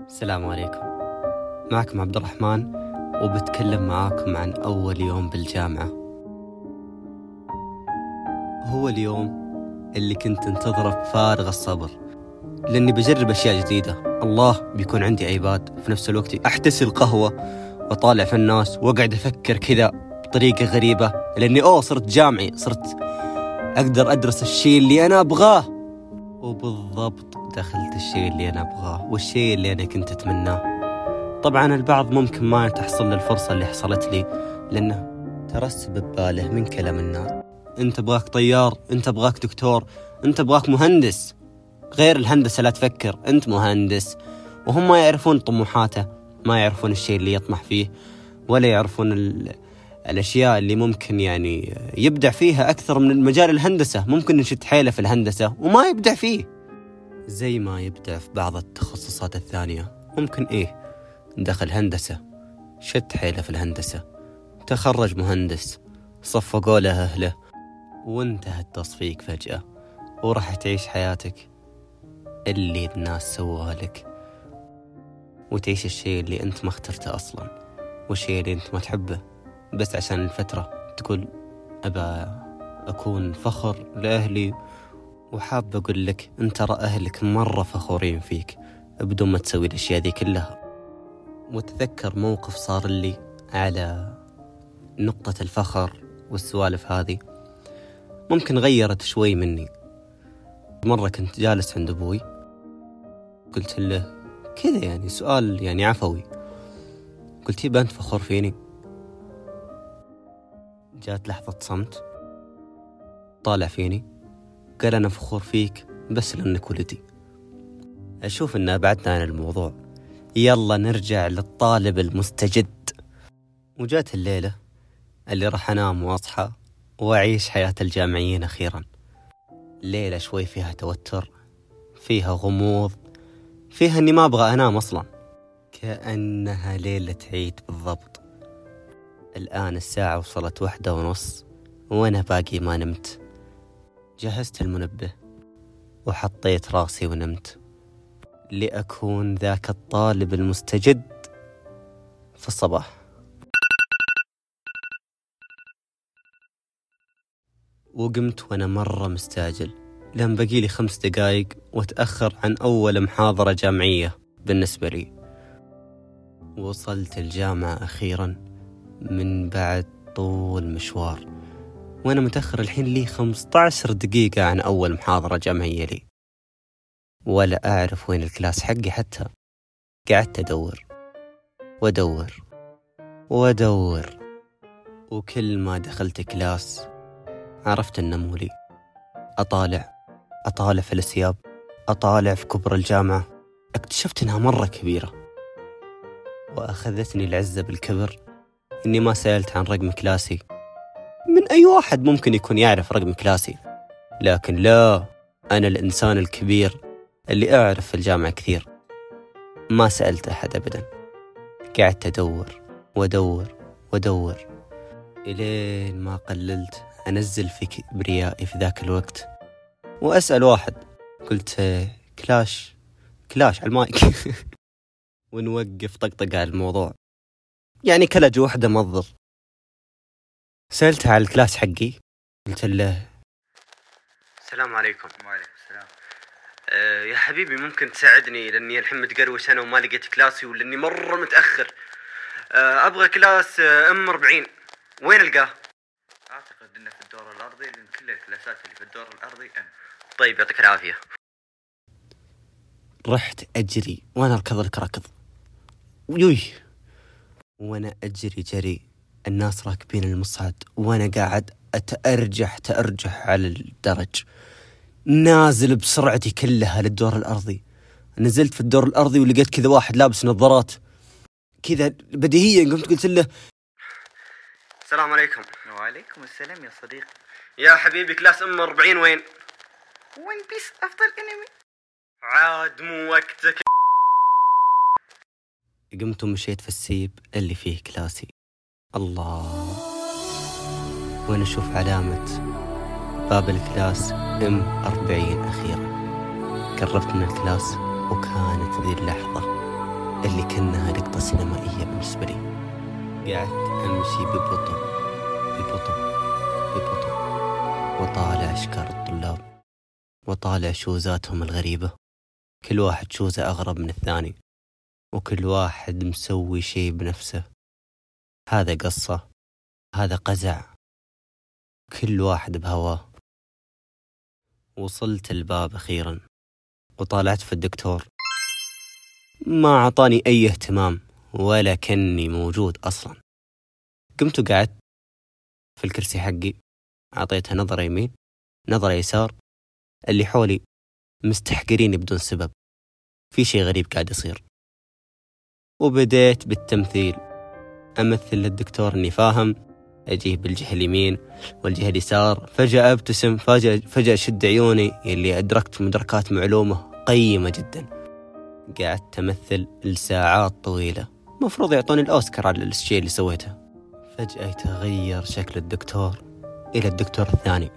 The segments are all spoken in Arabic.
السلام عليكم. معكم عبد الرحمن وبتكلم معاكم عن أول يوم بالجامعة. هو اليوم اللي كنت انتظره بفارغ الصبر لأني بجرب أشياء جديدة. الله بيكون عندي ايباد في نفس الوقت أحتسي القهوة وأطالع في الناس وأقعد أفكر كذا بطريقة غريبة لأني أوه صرت جامعي صرت أقدر أدرس الشيء اللي أنا أبغاه. وبالضبط دخلت الشيء اللي أنا أبغاه والشيء اللي أنا كنت أتمناه. طبعا البعض ممكن ما تحصل له الفرصة اللي حصلت لي لأنه ترسب بباله من كلام الناس. أنت أبغاك طيار أنت أبغاك دكتور أنت أبغاك مهندس. غير الهندسة لا تفكر أنت مهندس. وهم ما يعرفون طموحاته ما يعرفون الشيء اللي يطمح فيه ولا يعرفون ال... الأشياء اللي ممكن يعني يبدع فيها أكثر من مجال الهندسة. ممكن نشد حيله في الهندسة وما يبدع فيه. زي ما يبدع في بعض التخصصات الثانية. ممكن إيه دخل هندسة شد حيله في الهندسة تخرج مهندس صفقوا له أهله وانتهى التصفيق فجأة وراح تعيش حياتك اللي الناس سووها لك. وتعيش الشيء اللي أنت ما اخترته أصلا والشيء اللي أنت ما تحبه بس عشان الفترة تقول أبا أكون فخر لأهلي وحاب أقول لك أنت ترى أهلك مرة فخورين فيك بدون ما تسوي الأشياء ذي كلها. وتذكر موقف صار لي على نقطة الفخر والسوالف هذه. ممكن غيرت شوي مني. مرة كنت جالس عند أبوي. قلت له كذا يعني سؤال يعني عفوي. قلت يبا أنت فخور فيني؟ جات لحظة صمت. طالع فيني. قال أنا فخور فيك بس لأنك ولدي أشوف أن بعدنا عن الموضوع. يلا نرجع للطالب المستجد. وجات الليلة اللي راح أنام وأصحى وأعيش حياة الجامعيين أخيرا. ليلة شوي فيها توتر فيها غموض فيها أني ما أبغى أنام أصلا. كأنها ليلة عيد بالضبط. الآن الساعة وصلت واحدة ونص وأنا باقي ما نمت. جهزت المنبه وحطيت راسي ونمت. لأكون ذاك الطالب المستجد في الصباح. وقمت وأنا مرة مستعجل. لأن بقي لي خمس دقايق وأتأخر عن أول محاضرة جامعية بالنسبة لي. وصلت الجامعة أخيراً من بعد طول مشوار. وأنا متأخر الحين لي 15 دقيقة عن أول محاضرة جامعية لي. ولا أعرف وين ال class حقي حتى. قعدت أدور. وأدور. وأدور. وكل ما دخلت class عرفت أنه مو لي أطالع. أطالع في الأسياب. أطالع في كبر الجامعة. اكتشفت أنها مرة كبيرة. وأخذتني العزة بالكبر إني ما سألت عن رقم كلاسي. أي واحد ممكن يكون يعرف رقم كلاسي. لكن لا أنا الإنسان الكبير اللي أعرف في الجامعة كثير. ما سألت أحد أبدا. قعدت أدور وأدور وأدور إلين ما قللت أنزل في كبريائي في ذاك الوقت. وأسأل واحد قلت كلاش كلاش على المايك. ونوقف طقطقة على الموضوع. يعني كلج واحدة مضر. سألتها على الكلاس حقي قلت له السلام عليكم. وعليكم السلام أه يا حبيبي ممكن تساعدني؟ لأني الحين متقروش أنا وما لقيت كلاسي ولأني مرة متأخر. أه أبغى كلاس أم 40 وين ألقاه؟ أعتقد إنه في الدور الأرضي لأن كل الكلاسات اللي في الدور الأرضي أم. طيب يعطيك العافية. رحت أجري وأنا أركض لك ركض يوي. وأنا أجري جري. الناس راكبين المصعد وأنا قاعد أتأرجح تأرجح على الدرج. نازل بسرعتي كلها للدور الأرضي. نزلت في الدور الأرضي ولقيت كذا واحد لابس نظارات. كذا بديهيا قمت قلت له السلام عليكم. وعليكم السلام يا صديقي. يا حبيبي class M 40 وين؟ One Piece أفضل أنمي. عاد مو وقتك. قمت ومشيت في السيب اللي فيه class ي. الله. وين أشوف علامة باب ال class M أربعين أخيرا؟ قربت من الكلاس وكانت ذي اللحظة اللي كأنها لقطة سينمائية بالنسبة لي. قعدت أمشي ببطء ببطء ببطء وطالع أشكال الطلاب وطالع شوزاتهم الغريبة. كل واحد شوزة أغرب من الثاني وكل واحد مسوي شي بنفسه. هذا قصة هذا قزع. كل واحد بهواه. وصلت الباب أخيرا وطالعت في الدكتور. ما أعطاني أي اهتمام ولا كني موجود أصلا. قمت وقعدت في الكرسي حقي أعطيتها نظرة يمين نظرة يسار. اللي حولي مستحقريني بدون سبب. في شيء غريب قاعد يصير. وبديت بالتمثيل. أمثل للدكتور إني فاهم أجيه بالجهة اليمين والجهة اليسار فجأة أبتسم فجأة, فجأة شد عيوني اللي أدركت مدركات معلومة قيمة جدا. قعدت أمثل لساعات طويلة. مفروض يعطوني الأوسكار على الشيء اللي سويته. فجأة يتغير شكل الدكتور إلى الدكتور الثاني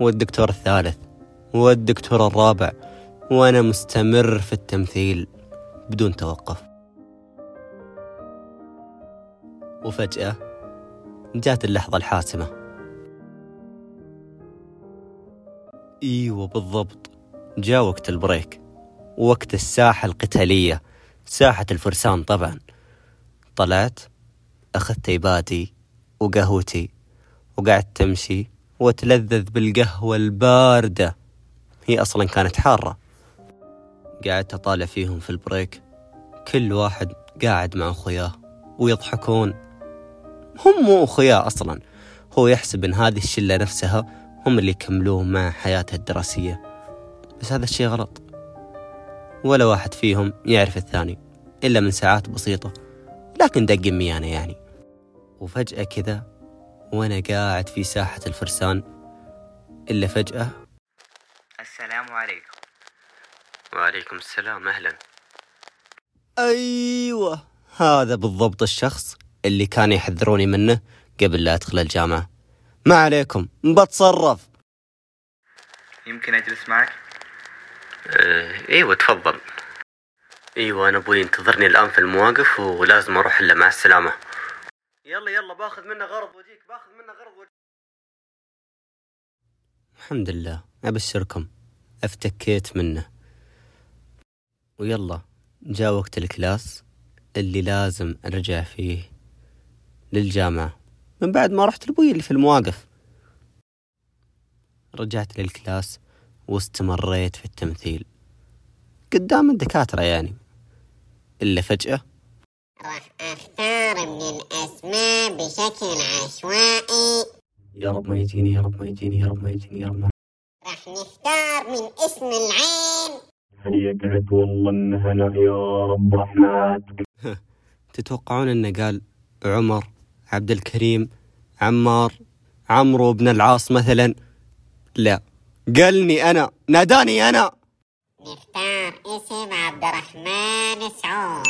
والدكتور الثالث والدكتور الرابع وأنا مستمر في التمثيل بدون توقف. وفجأة جات اللحظة الحاسمة. إيوه بالضبط جاء وقت البريك وقت الساحة القتالية ساحة الفرسان طبعا. طلعت أخذت إيباتي وقهوتي وقعدت تمشي وتلذذ بالقهوة الباردة. هي أصلا كانت حارة. قعدت أطالع فيهم في البريك. كل واحد قاعد مع أخوياه ويضحكون. هم مو أخوياه أصلا. هو يحسب أن هذه الشلة نفسها هم اللي يكملوه مع حياته الدراسية. بس هذا الشيء غلط. ولا واحد فيهم يعرف الثاني إلا من ساعات بسيطة. لكن دق ميانة يعني. وفجأة كذا وأنا قاعد في ساحة الفرسان إلا فجأة. السلام عليكم. وعليكم السلام أهلا. أيوة هذا بالضبط الشخص اللي كان يحذروني منه قبل لا أدخل الجامعة. ما عليكم بتصرف. يمكن أجلس معك؟ أه إيوه تفضل. إيوه أنا أبوي ينتظرني الآن في المواقف ولازم أروح إلا مع السلامة. يلا يلا باخذ منه غرض واجيك باخذ منه غرض واجيك الحمد لله أبشركم. أفتكيت منه. ويلا جاء وقت ال class اللي لازم أرجع فيه. للجامعة. من بعد ما رحت لأبوي اللي في المواقف. رجعت لل class واستمريت في التمثيل. قدام الدكاترة يعني. إلا فجأة. راح أختار من الأسماء بشكل عشوائي. يا رب ما يجيني يا رب ما يجيني يا رب ما يجيني يا رب ما راح نختار من اسم العين. يقعد والله إنها يا رب رحمتك تتوقعون إنه قال عمر؟ عبد الكريم عمار عمرو بن العاص مثلا. لا. قالني أنا ناداني أنا. نختار اسم عبد الرحمن سعود.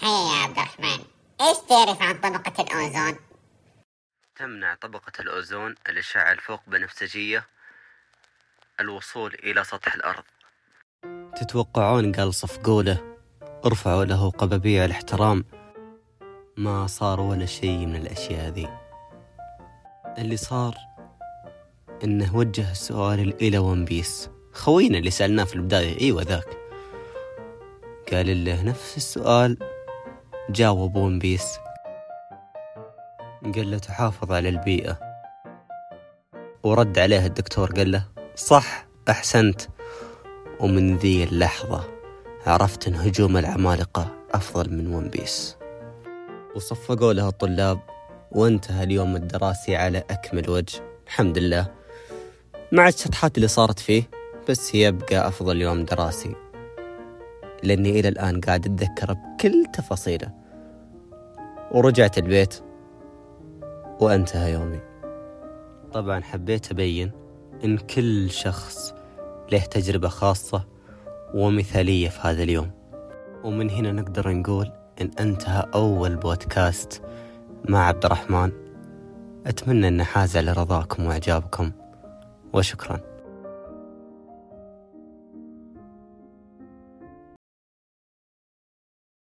هيا يا عبد الرحمن إيش تعرف عن طبقة الأوزون؟ تمنع طبقة الأوزون الأشعة الفوق بنفسجية الوصول إلى سطح الأرض. تتوقعون قال صفقوله ارفعوا له قبابيع الاحترام. ما صار ولا شيء من الأشياء ذي اللي صار إنه وجه السؤال إلى One Piece خوينا اللي سألناه في البداية أيوة ذاك. قال له نفس السؤال جاوب One Piece قال له تحافظ على البيئة. ورد عليه الدكتور قال له صح أحسنت. ومن ذي اللحظة عرفت أن هجوم العمالقة أفضل من One Piece وصفقوا له الطلاب وانتهى اليوم الدراسي على أكمل وجه. الحمد لله. مع الشطحات اللي صارت فيه بس يبقى أفضل يوم دراسي. لأني إلى الآن قاعد أتذكره بكل تفاصيله. ورجعت البيت وانتهى يومي. طبعا حبيت أبين إن كل شخص له تجربة خاصة ومثالية في هذا اليوم. ومن هنا نقدر نقول إن أنتهى أول بودكاست مع عبد الرحمن. أتمنى أن حاز على رضاكم وإعجابكم. وشكراً.